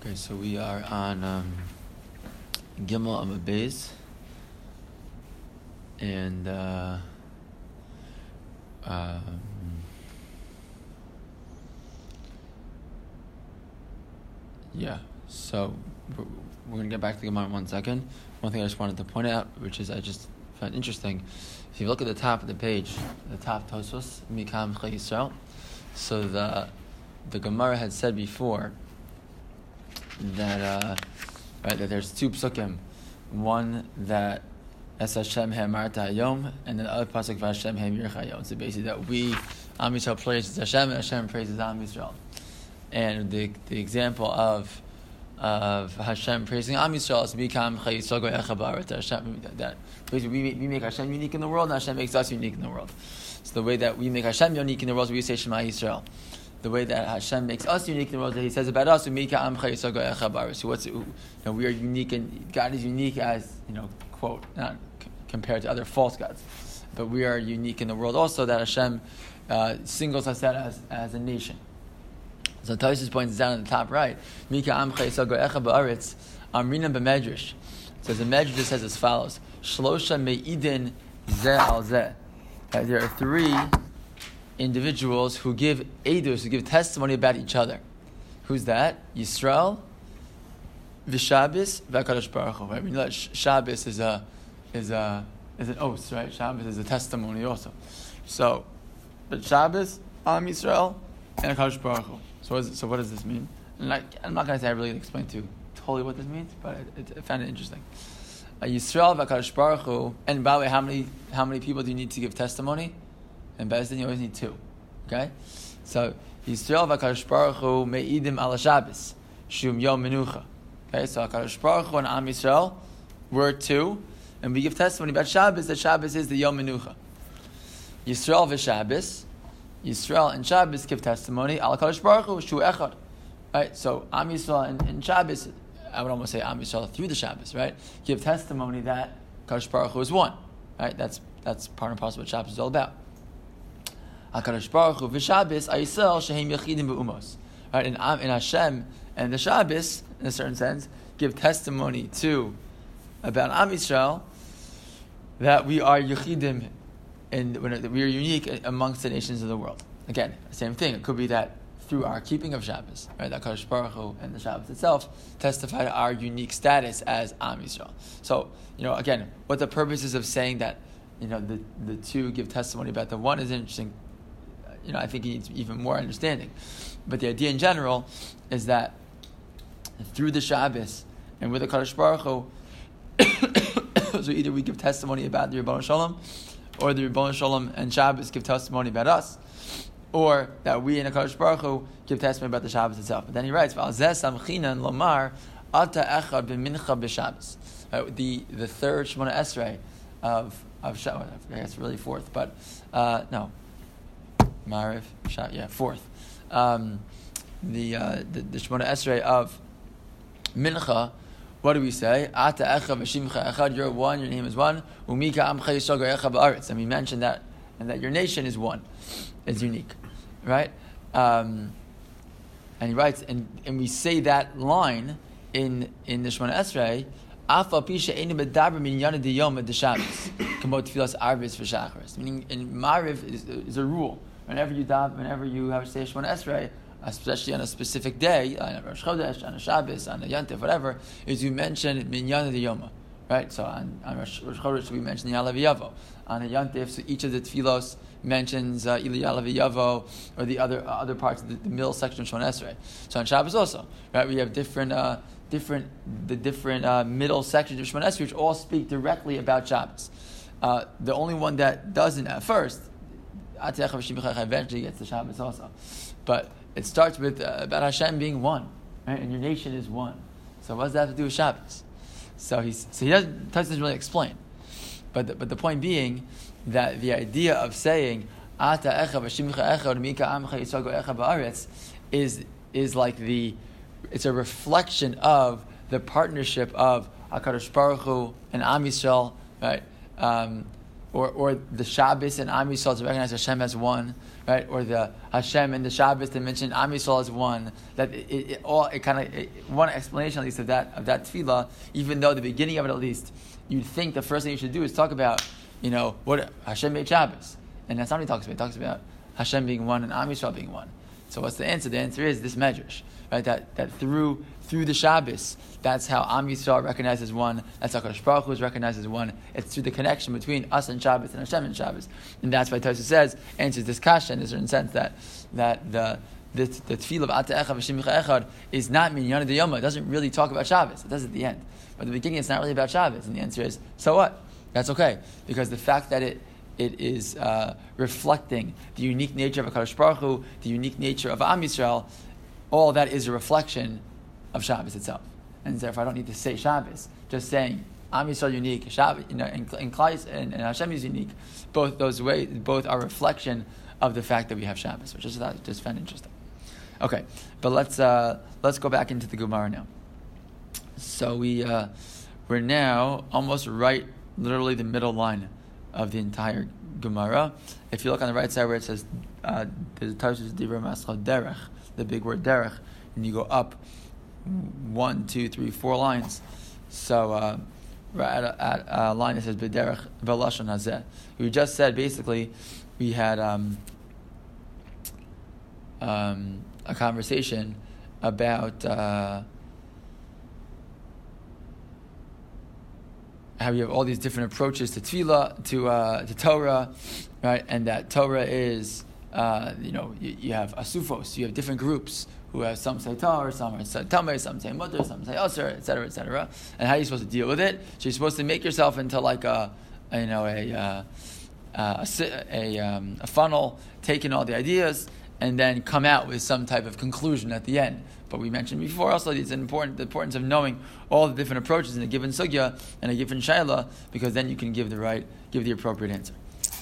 Okay, so we are on um, Gimel of Beis, and uh, um, yeah. So we're, we're gonna get back to Gemara in one second. One thing I just wanted to point out, which is I just found interesting, if you look at the top of the page, the top Tosfos Mikam Yisrael, so the the Gemara had said before that uh, right that there's two psukim, one that Es Hashem Marta Hayom, and then the other pasuk Hashem Hem Yirchayom. So basically that we Am Yisrael praises Hashem and Hashem praises Am Yisrael. And the the example of of Hashem praising Am Yisrael is Goyecha Hashem that basically we, we make Hashem unique in the world and Hashem makes us unique in the world. So the way that we make Hashem unique in the world, is we say Shema Yisrael the way that Hashem makes us unique in the world, that He says about us, so what's you know, we are unique and God is unique as you know, quote, not c- compared to other false gods, but we are unique in the world also that Hashem uh, singles us out as, as a nation. So Tosfos points down in the top right, Mika Amcha Ba'aretz, Amrina B'Medrash. So the Medrash says as follows: Shlosha Me'idin Zeh Al Zeh. There are three individuals who give edus, who give testimony about each other. Who's that? Yisrael, Vishabis, Vakadosh Baruch Hu. Right? I mean, Shabbos is a is a is an oath, right? Shabbos is a testimony also. So, but Shabbos, Am Yisrael, and Hakadosh Baruch Hu. So, what, is, so what does this mean? Like, I'm not going to say I really explain to totally what this means, but I, I found it interesting. Uh, Yisrael, Vakadosh Baruch Hu, and by the way, how many how many people do you need to give testimony? And Beis Din you always need two. Okay? So Yisrael v'Akadosh Baruch Hu me'idim ala Shabbos shum yom menucha. Okay, so Akadosh Baruch Hu and Am Yisrael were two, and we give testimony about Shabbos that Shabbos is the yom menucha. Yisrael v'Shabbos, Yisrael and Shabbos give testimony al Akadosh Baruch Hu shu echad. Right, so Am Yisrael and, and Shabbos, I would almost say Am Yisrael through the Shabbos, right, give testimony that Akadosh Baruch Hu is one. Right, that's that's part and parcel of what Shabbos is all about. Hakadosh Baruch Hu v'Shabbos shehem yachidim be'umos. Right, and in Hashem and the Shabbos, in a certain sense, give testimony to about Am Yisrael that we are yachidim and we are unique amongst the nations of the world. Again, same thing. It could be that through our keeping of Shabbos, right? That Kadosh Baruch Hu and the Shabbos itself testify to our unique status as Am Yisrael. So, you know, again, what the purpose is of saying that, you know, the, the two give testimony about the one is interesting you know, I think he needs even more understanding. But the idea in general is that through the Shabbos and with the Kadosh Baruch Hu, so either we give testimony about the Ribono Shel Olam, or the Ribono Shel Olam and Shabbos give testimony about us, or that we in the Kadosh Baruch Hu give testimony about the Shabbos itself. But then he writes, "Samchinan lomar ata echad b'mincha b'Shabbos." The the third Shemona Esrei of of Shabbos. I guess really fourth, but uh, no, Shat, yeah, fourth. Um, the, uh, the the Shemona Esrei of Mincha. What do we say? Ata echa v'shimcha echad. You're one. Your name is one. Umika amcha yisrael echa ba'aretz. And we mentioned that, and that your nation is one, is unique, right? Um, and he writes, and, and we say that line in in the Shemona Esrei. Afa pisha eni medaber min yana de yom de Shabbos. Kamot tefillas arvis. Meaning, in Mariv is, is a rule whenever you daven, whenever you have a Shemona Esrei, especially on a specific day, on a Rosh Chodesh, on a Shabbos, on a Yantif, whatever, is you mention Minyan of the Yoma. Right? So on, on Rosh, Chodesh we mention Yaaleh V'yavo. On a Yantif, so each of the tefillos mentions uh, Ili Yaaleh V'yavo or the other uh, other parts of the, the middle section of Shemona Esrei. So on Shabbos also, right? We have different uh, different the different uh, middle sections of Shemona Esrei which all speak directly about Shabbos. Uh, the only one that doesn't at first eventually gets the Shabbos also. But it starts with uh, about Hashem being one, right? And your nation is one. So what does that have to do with Shabbos? So he's so he doesn't, doesn't really explain. But the, but the point being that the idea of saying Ata echa v'shimcha echa mika amcha yisago echa ba'aretz is is like the it's a reflection of the partnership of Hakadosh Baruch Hu and Am Yisrael, right? Um, or, or the Shabbos and Am Yisrael to recognize Hashem as one, right? Or the Hashem and the Shabbos to mention Am Yisrael as one. That it, it all it kind of one explanation at least of that of that tefillah. Even though the beginning of it at least, you'd think the first thing you should do is talk about, you know, what Hashem made Shabbos, and that's not what he talks about. He talks about Hashem being one and Am Yisrael being one. So what's the answer? The answer is this medrash, right? That that through through the Shabbos, that's how Am Yisrael recognizes one. That's how Kodesh Baruch Hu is recognized as one. It's through the connection between us and Shabbos and Hashem and Shabbos, and that's why Tosa says answers this kasha in a certain sense that that the the, the tefillah of Ata Echad is not minyan de Yoma. It doesn't really talk about Shabbos. It does at the end, but at the beginning it's not really about Shabbos. And the answer is so what? That's okay because the fact that it it is uh, reflecting the unique nature of Hakadosh Baruch Hu, the unique nature of Am Yisrael. All that is a reflection of Shabbos itself, and therefore I don't need to say Shabbos. Just saying Am Yisrael unique, Shabbos, you know, and, and, and, and Hashem is unique. Both those ways, both are reflection of the fact that we have Shabbos, which is that just found interesting. Okay, but let's uh, let's go back into the Gemara now. So we uh, we're now almost right, literally the middle line of the entire Gemara. If you look on the right side where it says the uh, there's a Tosfos Derech, the big word Derech, and you go up one, two, three, four lines. So uh, right at, at a line that says B'derech Velashon Hazeh. We just said basically we had um, um, a conversation about. Uh, how you have all these different approaches to tefillah, to uh, to Torah, right? And that Torah is, uh, you know, you, you, have asufos, you have different groups who have some say Torah, some say Tameh, some say Mutter, some say Aser, etc., etc. And how are you supposed to deal with it? So you're supposed to make yourself into like a, you know, a uh, a, a, um, a funnel, taking all the ideas, and then come out with some type of conclusion at the end. But we mentioned before also it's important the importance of knowing all the different approaches in a given sugya and a given shaila because then you can give the right, give the appropriate answer.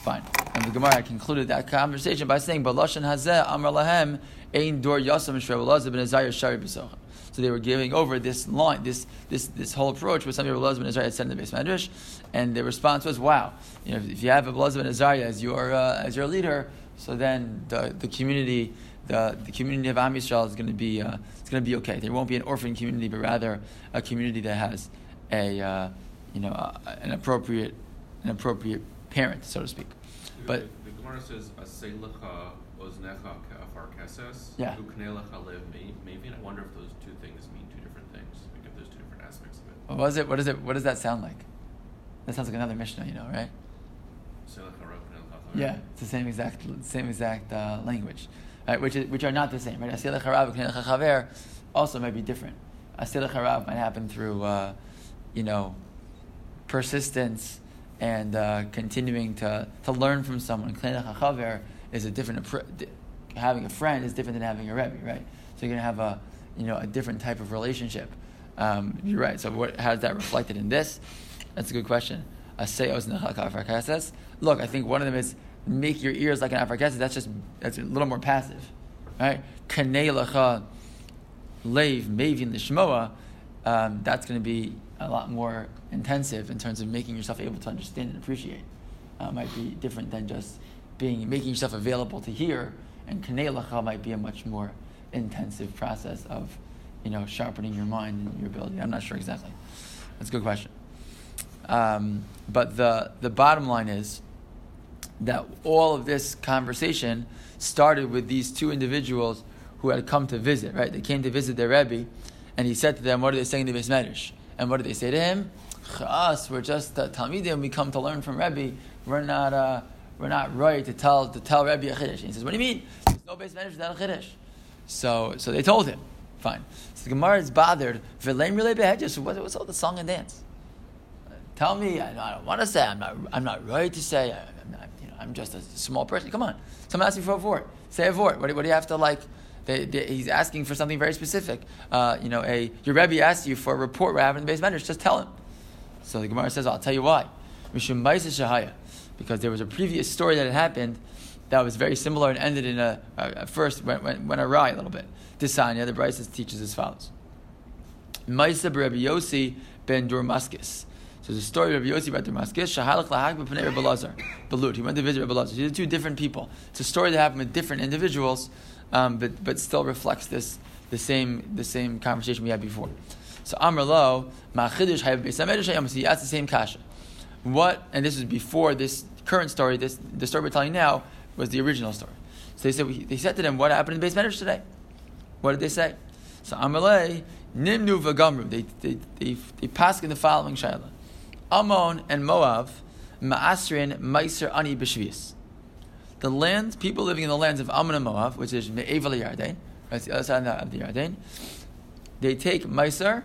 Fine. And the Gemara concluded that conversation by saying, "Baloshan hazeh amar lahem ein dor yasam ben shari b'socha." So they were giving over this line, this this this whole approach with some Rabbi ben Azariah had said in the Beis Medrash, and the response was, "Wow, you know, if you have Rabbi ben Azariah as your uh, as your leader, so then the the community." the, the community of Am Yisrael is going to be uh, it's going to be okay. There won't be an orphan community, but rather a community that has a uh, you know uh, an appropriate an appropriate parent, so to speak. But the, the Gemara says "Aseilecha oznecha ka'afar keses yeah. uknelecha lev maybe." I wonder if those two things mean two different things. Like if there's two different aspects of it. What was it? What is it? What does that sound like? That sounds like another Mishnah, you know, right? Yeah, it's the same exact same exact uh, language right, which, is, which are not the same. Right? Asilach harav also might be different. Asilach harav might happen through, uh, you know, persistence and uh, continuing to, to learn from someone. Chaver is a different, having a friend is different than having a rebbe, right? So you're going to have a, you know, a different type of relationship. Um, you're right. So what, how is that reflected in this? That's a good question. Look, I think one of them is make your ears like an afarkeses, that's just that's a little more passive, right? Kanei leiv mevin l'shmoa, um, that's going to be a lot more intensive in terms of making yourself able to understand and appreciate. Uh, might be different than just being making yourself available to hear. And kanelacha might be a much more intensive process of, you know, sharpening your mind and your ability. I'm not sure exactly. That's a good question. Um, but the the bottom line is that all of this conversation started with these two individuals who had come to visit, right? They came to visit their Rebbe, and he said to them, What are they saying to Beis Medrash? And what did they say to him? Us, we're just uh, Talmidim, we come to learn from Rebbe. We're not, uh, we're not right to tell, to tell Rebbe a Chiddush. He says, What do you mean? There's no Beis Medrash without a Chiddush. So, so they told him, Fine. So the Gemara is bothered. What's all the song and dance? Tell me, I, I don't want to say, I'm not, I'm not right to say, I'm not, I'm just a small person. Come on. Someone you for a vort. Say a vort. What, what do you have to like? They, they, he's asking for something very specific. Uh, you know, a your Rebbe asks you for a report happened in the base measures. Just tell him. So the Gemara says, I'll tell you why. Because there was a previous story that had happened that was very similar and ended in a, at first went, went, went awry a little bit. Tisanya, the Braisa teaches as follows. Maisa Rebbe Yossi ben Durmaskis. So the story of Yossi Bar Durmaskis, Shahalach Lahak B'Pnei Rebbe Lazar, Belut. He went to visit Lazar. These are two different people. It's a story that happened with different individuals, um, but but still reflects this the same the same conversation we had before. So Amr Lo, Machidish Hayab Beis He asked the same kasha. What? And this is before this current story. This the story we're telling now was the original story. So they said they said to them, "What happened in Beis Medrash today?" What did they say? So Amalei Nimnu v'Gamru. They they they they pass in the following shaila: Ammon and Moab, Maasrin Meiser Ani B'Shvius. The lands, people living in the lands of Ammon and Moab, which is Me'evel Yarden, right, the other side of the Yarden, they take Meiser,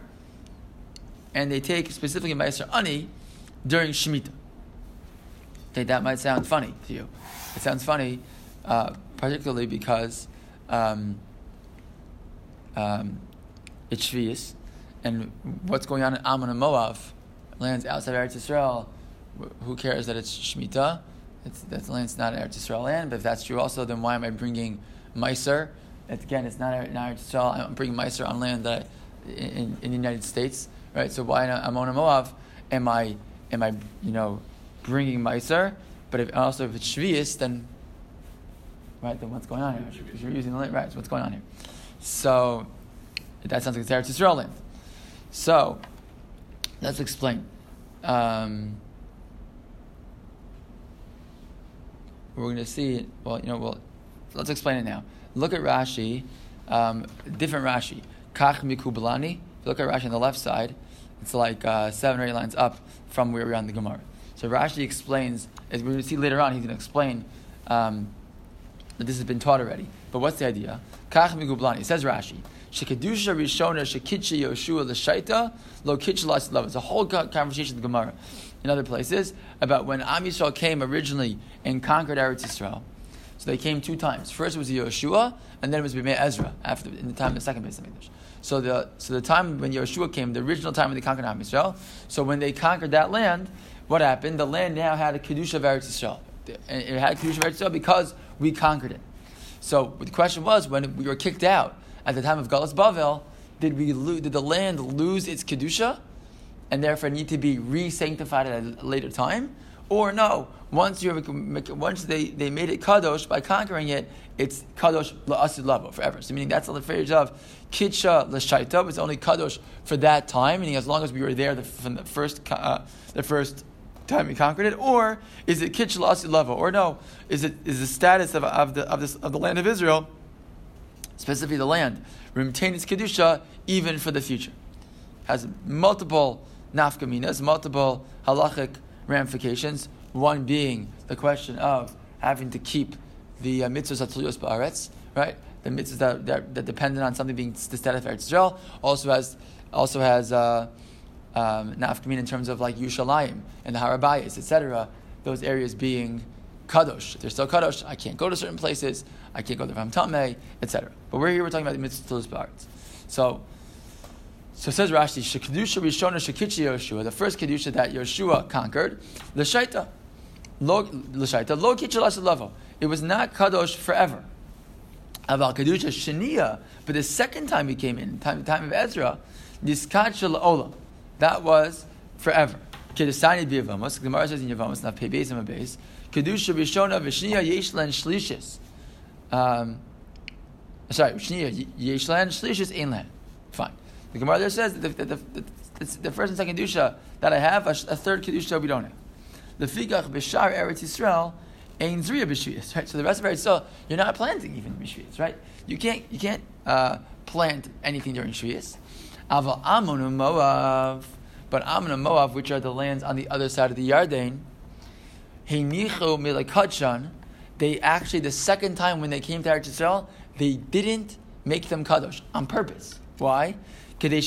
and they take specifically Meiser Ani during Shemitah. Okay, that might sound funny to you. It sounds funny, uh, particularly because um, um, it's Shvius, and what's going on in Ammon and Moab, lands outside Eretz Yisrael, who cares that it's Shemitah? It's, that land's not Eretz Yisrael land, but if that's true also, then why am I bringing Meiser? Again, it's not, not Eretz Yisrael, I'm bringing Meiser on land that in, in the United States, right? So why in Ammon and Moab am I, am I, you know, bringing Meiser? But if, also if it's Shvius, then, right, then what's going on here? If you're using the land, right, so what's going on here? So, that sounds like it's Eretz Yisrael land. So, let's explain. Um, we're going to see. Well, you know, well, let's explain it now. Look at Rashi, um, different Rashi. Kach mikubalani. Look at Rashi on the left side. It's like uh, seven or eight lines up from where we're on the Gemara. So Rashi explains, as we're going to see later on, he's going to explain um, that this has been taught already. But what's the idea? Kach mikubalani. It says Rashi. Shekadusha Rishona Shekitcha Yoshua L'Shaita Lo Kitcha Love. It's a whole conversation in the Gemara in other places about when Am Yisrael came originally and conquered Eretz Yisrael. So they came two times. First it was Yoshua, and then it was Bimei Ezra after in the time of the second Beis Hamikdash. So the so the time when Yeshua came, the original time when they conquered Am Yisrael. So when they conquered that land, what happened? The land now had a kedusha of Eretz Yisrael. It had kedusha of Eretz Yisrael because we conquered it. So the question was when we were kicked out at the time of Galus Bavel, did we lo- did the land lose its kedusha, and therefore need to be re-sanctified at a later time, or no? Once you once they, they made it kadosh by conquering it, it's kadosh la'asid lavo forever. So meaning that's the phrase of kitsha l'shaita. It's only kadosh for that time, meaning as long as we were there the, from the first uh, the first time we conquered it, or is it la'asid lavo, or no? Is it is the status of, of the of, this, of the land of Israel? specifically the land, retain its kedusha even for the future. Has multiple nafkaminas, multiple halachic ramifications. One being the question of having to keep the uh, mitzvahs atuliyos ba'aretz, right? The mitzvahs that, that, that dependent on something being the status of Eretz Israel also has also has uh, um, nafkamin in terms of like Yushalayim and the Har Habayis, etc. Those areas being kadosh. They're still kadosh. I can't go to certain places. I can't go to Ram Tameh, etc. But we're here. We're talking about the mitzvah to those parts. So, so says Rashi, Shekidusha Rishona Shekichi Yoshua, the first kedusha that Yoshua conquered, l'shaita, l'shaita lo kitchalas It was not kadosh forever. About kedusha shenia, but the second time he came in, time time of Ezra, niskach olam, that was forever. Kedusani b'yavamos. The Gemara says in Yavamos, not pei beis and beis. Kedusha Rishona Vishniya Yeshlan Shlishis. Um, sorry, Shniya Yeshlan Shlishis Einlan. Fine. The Gemara there says that the, the, the, the, first and second Kedusha that I have, a, a third Kedusha we don't have. The Figach Bishar Eretz Yisrael Ein Zriya B'Shvius. Right? So the rest of Eretz you're not planting even B'Shvius, right? You can't, you can't uh, plant anything during Shvius. Aval Ammon Moav. But Ammon Moav, which are the lands on the other side of the Yarden, they actually, the second time when they came to Eretz Yisrael, they didn't make them kadosh on purpose. Why? What did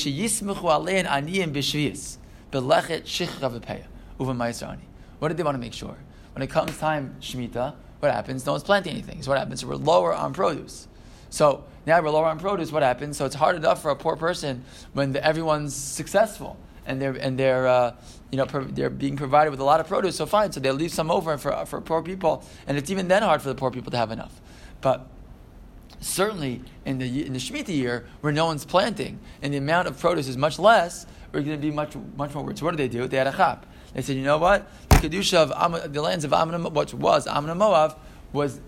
they want to make sure? When it comes time Shemitah, what happens? No one's planting anything. So what happens? We're lower on produce. So now we're lower on produce. What happens? So it's hard enough for a poor person when the, everyone's successful and they're and they're uh, you know they're being provided with a lot of produce. So fine, so they leave some over for for poor people, and it's even then hard for the poor people to have enough. But certainly in the in the Shemitah year where no one's planting and the amount of produce is much less, we're going to be much much more weird. So what do they do? They had a chap. They said, you know what? Kedusha of the lands of Ammon, which was Ammon and Moab, was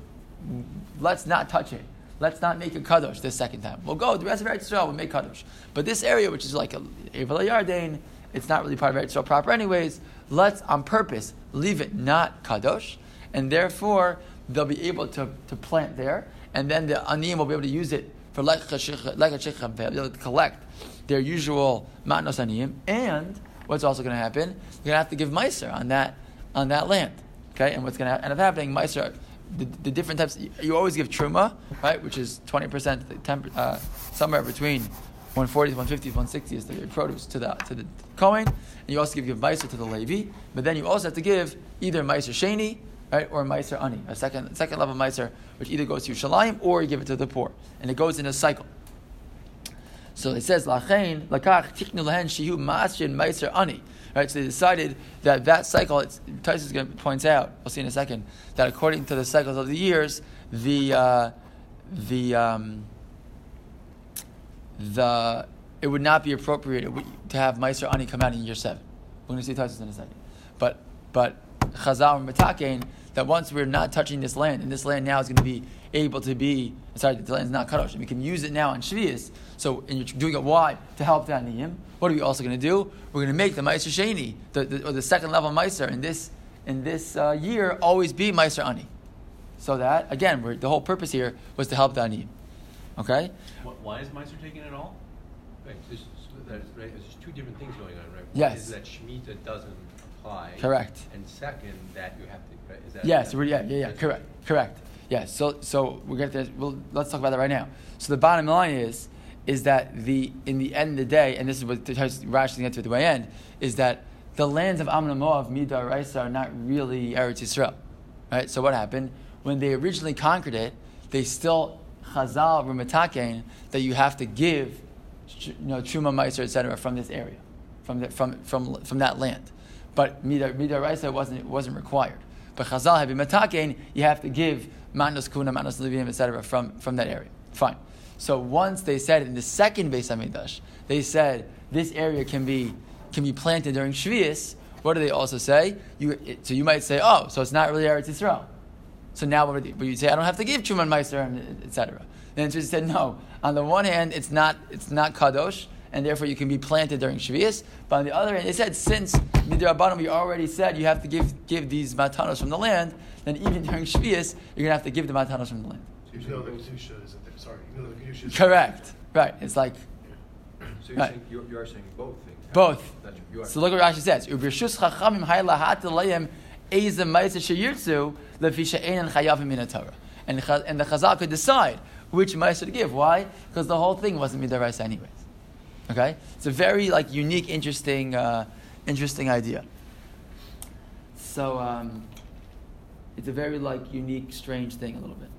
let's not touch it. Let's not make a kadosh this second time. We'll go the rest of Eretz Yisrael. We'll make kadosh. But this area, which is like a Yarden, it's not really part of Eretz Yisrael proper, anyways. Let's on purpose leave it not kadosh, and therefore they'll be able to, to plant there, and then the aniyim will be able to use it for like they'll collect their usual matnos aniyim, and what's also going to happen? You're going to have to give meiser on that on that land. Okay, and what's going to end up happening? Meiser, the, the, different types. You always give truma, right, which is twenty percent, uh, somewhere between 140, 150, 160 is the produce to the to the Kohen, and you also give, give to the Levi, but then you also have to give either meiser sheni, right, or meiser ani, a second second level meiser, which either goes to Shalim or you give it to the poor, and it goes in a cycle. So it says lachein lakach tiknu lahen shihu masjid meiser ani. Right, so they decided that that cycle. Tosfos going to points out. We'll see in a second that according to the cycles of the years, the uh, the um, the it would not be appropriate to have meiser ani come out in year seven. We're going to see Tosfos in a second, but but Chazal and Metakein that once we're not touching this land, and this land now is going to be able to be, sorry, the land is not cut off, we can use it now on Shvius. So, and you're doing it why? To help the Aniyim. What are we also going to do? We're going to make the Meiser Sheni, the, the, or the second level Meiser in this, in this uh, year, always be Meiser Ani. So that, again, the whole purpose here was to help the Ani. Okay? Why is Meiser taking it all? Right, there's, there's, right, there's two different things going on, right? One yes. is that Shemitah doesn't apply. Correct. And second, that you have to, right, is that? Yes, yeah, yeah, yeah, correct, correct. Yeah, so so we're going to well, let's talk about that right now. So the bottom line is is that the in the end of the day, and this is what the Rashi gets to at the way end, is that the lands of Ammon and Moab, Midar, Raisa, are not really Eretz Yisrael, right? So what happened when they originally conquered it? They still Chazal Rumatakein that you have to give, you know, Truma Meiser, etc. from this area, from the, from from from that land, but Midar Midar Raisa wasn't wasn't required. But Chazal had been matakein, you have to give Manos Kuna, Manos Levim, etc. from from that area. Fine. So once they said in the second Beis Hamikdash, they said this area can be can be planted during Shvius. What do they also say? You, so you might say, oh, so it's not really Eretz Yisrael. So now what would you, say? I don't have to give Truman Meiser, etc. Then she said, no. On the one hand, it's not it's not kadosh, and therefore you can be planted during Shvius. But on the other hand, they said since Midrabanim, we already said you have to give give these matanos from the land. Then even during Shvius, you're gonna have to give the matanos from the land. So you know the kedusha is sorry, you know the kedusha is correct. Right. It's like. So you're, right. saying, you're, you're saying both things. Both. So look what Rashi says. U'b'rshus chachamim haylahat layim eza ma'isa sheyirtzu lefisha ein chayavim min Torah. And and the Chazal could decide which ma'isa to give. Why? Because the whole thing wasn't midaraisa anyways. Okay, it's a very like unique, interesting, uh, interesting idea. So um, it's a very like unique, strange thing a little bit.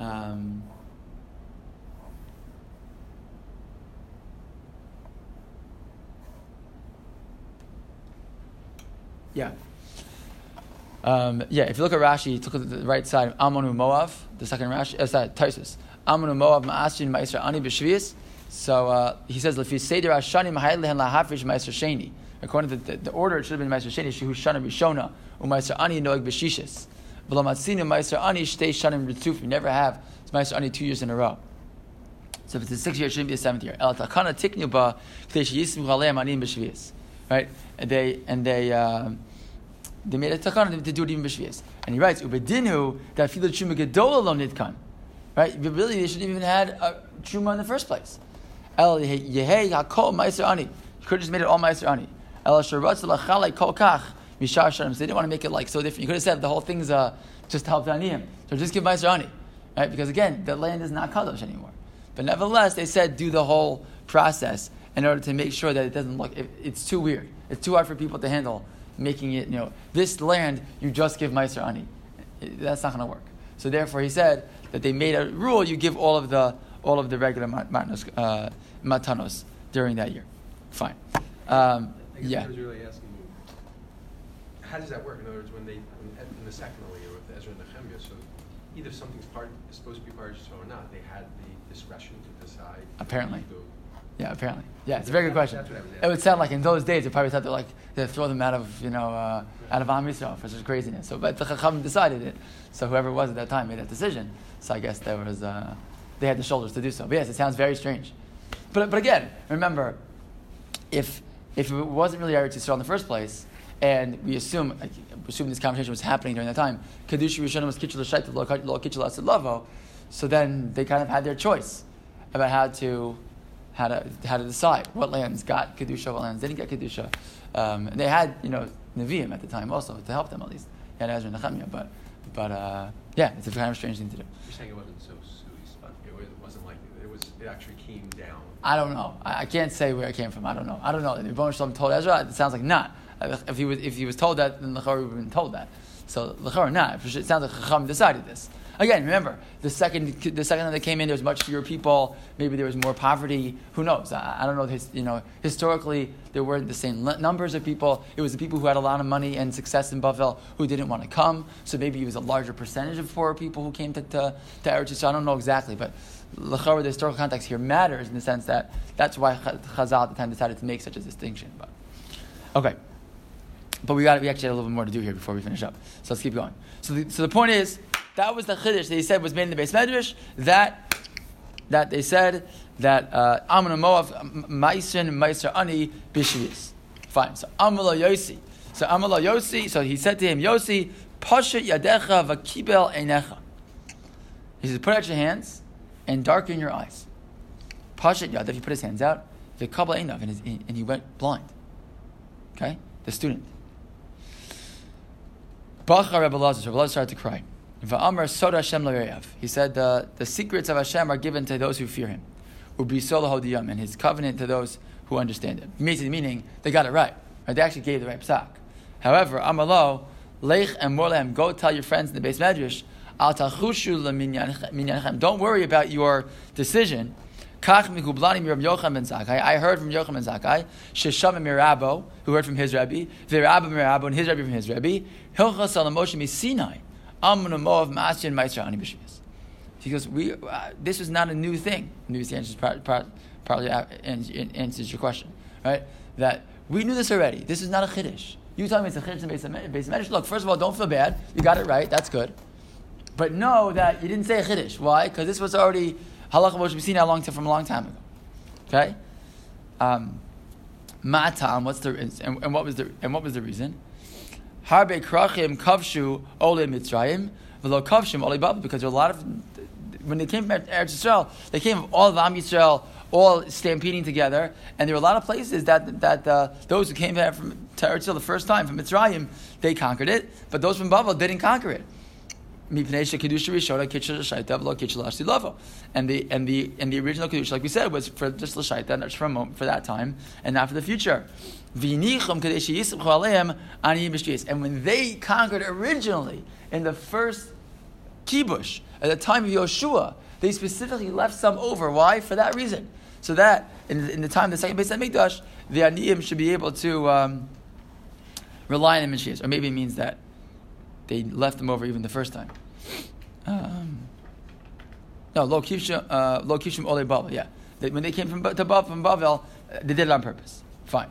Um, yeah. Um, yeah, if you look at Rashi, look at the right side Amonu Moav, the second Rashi, uh, sorry, Tosfos. Amonu Moav Ma'ashin Ma'isra Ani B'Shvius. So uh, he says, "Lefi seder Hashanim ha'ilehen lahafrish ma'aser sheni." According to the, the, order, it should have been ma'aser sheni shehu shana rishona u'ma'aser ani noeg b'shishis. V'lo matzinu ma'aser ani shtei shanim ritzuf. You never have ma'aser ani two years in a row. So if it's a six year, it shouldn't be a seventh year. El takana tiknu ba k'tei anim b'shvius. Right, and they and they. Uh, they made a takana to do it even b'shvius. And he writes, "Ubedinu that filu truma gedola lo nitkan." Right, really they shouldn't even had a truma in the first place. El Yehei Hakol Meiser Ani. You could have just made it all Meiser Ani. El Shabbat Lachalei Kol Kach Mishar. So they didn't want to make it like so different. You could have said the whole thing's uh, just help Aniyim. So just give Meiser Ani. Right? Because again, the land is not Kadosh anymore. But nevertheless, they said do the whole process in order to make sure that it doesn't look, it, it's too weird. It's too hard for people to handle making it, you know, this land, you just give Meiser Ani. That's not going to work. So therefore, he said that they made a rule, you give all of the, all of the regular matnos, uh, matanos during that year. Fine. Um, yeah. I was really asking you, how does that work? In other words, when they in the second year with Ezra and Nehemiah, so either something's part is supposed to be part of or not, they had the discretion to decide. Apparently. Yeah, apparently. Yeah, it's a very good question. That's what I was It would sound like in those days, they probably thought they're like they throw them out of you know uh, out of Am Yisrael for such craziness. So, but the Chacham decided it. So whoever it was at that time made that decision. So I guess there was uh, they had the shoulders to do so. But yes, it sounds very strange. But but again, remember, if if it wasn't really Eretz Yisrael in the first place, and we assume like, assume this conversation was happening during that time, Kedusha Rishonim was Kitchel Shaita Lo Kitchel Lavo, so then they kind of had their choice about how to how to how to decide what lands got kedusha, what lands didn't get kedusha. Um, and they had you know neviim at the time also to help them at least. They had Ezra and Nehemiah, but but uh, yeah, it's a kind of strange thing to do. You're saying it wasn't so sui. It wasn't like it was. It actually came down. I don't know. I, I can't say where it came from. I don't know. I don't know. The Rebbeinu Shalom told Ezra. It sounds like not. If he was if he was told that, then Lechor would have been told that. So Lechor not. It sounds like Chacham decided this. Again, remember the second the second that they came in, there was much fewer people. Maybe there was more poverty. Who knows? I, I don't know. His, you know, historically there weren't the same numbers of people. It was the people who had a lot of money and success in Bavel who didn't want to come. So maybe it was a larger percentage of poor people who came to to, to Eretz Yisrael. I don't know exactly, but the historical context here matters in the sense that that's why Chazal at the time decided to make such a distinction. But okay. But we got we actually had a little bit more to do here before we finish up. So let's keep going. So the, so the point is that was the chiddush he said was made in the Beis Medrash that that they said that uh, Moav Maisin Maiser Ani Bishvis. Fine. So Amala Yosi. So Amala Yosi. So he said to him, Yosi, Pasha Yadecha Vakibel Einecha. He says, put out your hands and darken your eyes. Pasha Yad. If he put his hands out, the Kabbalah Einav, and, and he went blind. Okay, the student. Bacha Rebbe Lazar. Rebbe Lazar started to cry. Va'amar Soda Hashem. He said the, the secrets of Hashem are given to those who fear Him. Ubrisol hodiyam and His covenant to those who understand Him. Meaning, they got it right. right. They actually gave the right psak. However, Amalo Lech and Morlehem. Go tell your friends in the Beis Medrash. Don't worry about your decision. I heard from Yochanan ben Zakkai. Mirabo, who heard from his Rebbe. Virabba mirabo, and his Rebbe from his Rebbe. Hilchas Moshe misinai. Goes, we, uh, this was not a new thing. New answers par- par- partly answers your question, right? That we knew this already. This is not a chiddush. You tell me it's a chiddush on based on Look, first of all, don't feel bad. You got it right. That's good. But know that you didn't say a chiddush. Why? Because this was already halacha Moshe Sinai long time from a long time ago. Okay. Um, Matam. What's the and, and what was the and what was the reason? Harbe krachim kavshu ole mitzrayim. V'lo kavshim ole bavel because there were a lot of when they came from Eretz Yisrael, they came all of Am Yisrael, all stampeding together, and there were a lot of places that that uh, those who came from Eretz Yisrael the first time from Mitzrayim, they conquered it, but those from Bavel didn't conquer it. And the and the and the original kedusha, like we said, was for just l'shaita, not for a moment, for that time, and not for the future. And when they conquered originally in the first kibush at the time of Yoshua, they specifically left some over. Why? For that reason. So that in, in the time of the second Beis Hamikdash, the aniyim should be able to um, rely on them in Or maybe it means that they left them over even the first time. Um, no, lo kishim uh, ole Bavel. Yeah, they, when they came from to Bavel, from Bavel, uh, they did it on purpose. Fine.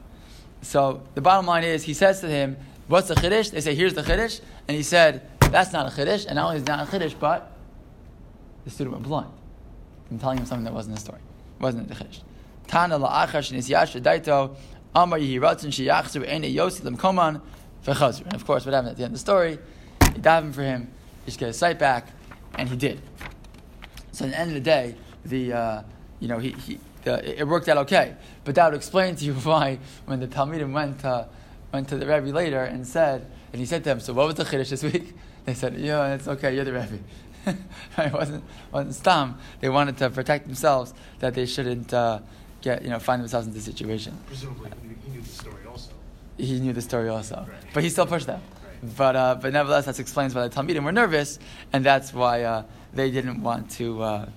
So the bottom line is, he says to him, "What's the chiddush?" They say, "Here's the chiddush," and he said, "That's not a chiddush." And not only is it not a chiddush, but the student went blind. I'm telling him something that wasn't the story, wasn't the chiddush. Tana la'achar shenisyash daito amar yehi ratzon sheyachzer ene yosi lemkoman v'chazir. And of course, what happened at the end of the story? He davened for him. He should get his sight back, and he did. So at the end of the day, the uh, you know he, he the, it worked out okay. But that would explain to you why when the Talmidim went uh, went to the Rebbe later and said, and he said to them, "So what was the chiddush this week?" They said, "Yeah, it's okay. You're the Rebbe." right? It wasn't wasn't stam. They wanted to protect themselves that they shouldn't uh, get you know find themselves in this situation. Presumably, he knew, he knew the story also. He knew the story also, Right. but he still pushed them. But uh, but nevertheless, that explains why the Talmidim were nervous, and that's why uh, they didn't want to. Uh,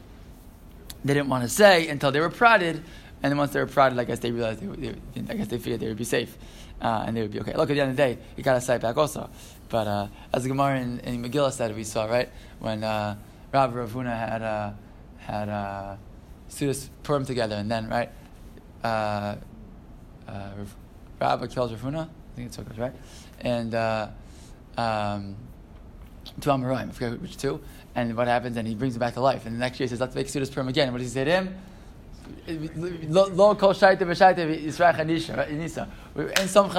they didn't want to say until they were prodded, and then once they were prodded, I guess they realized they, they, I guess they figured they would be safe, uh, and they would be okay. Look, at the end of the day, he got a sight back also. But uh, as the Gemara in, in Megillah said, we saw right when uh, Rav Ravuna had uh, had uh, students Purim together, and then right uh, uh, Rabba kills Rafuna. I think it's so goes right, and uh, um, two Amoraim. I forget which two. And what happens? And he brings him back to life. And the next year he says, "Let's make Sudas Purim again." What does he say to him? Lo kol shaita v'shaita and some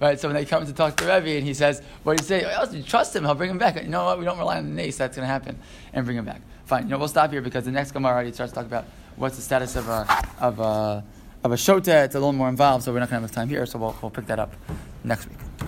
right. So when they come to talk to the Rebbe and he says, "What do you say? Oh, you trust him? He'll bring him back." You know what? We don't rely on the nes. That's going to happen, and bring him back. Fine. You know we'll stop here because the next Gemara already starts to talk about what's the status of a of a of a shota. It's a little more involved, so we're not going to have enough time here. So we'll we'll pick that up next week.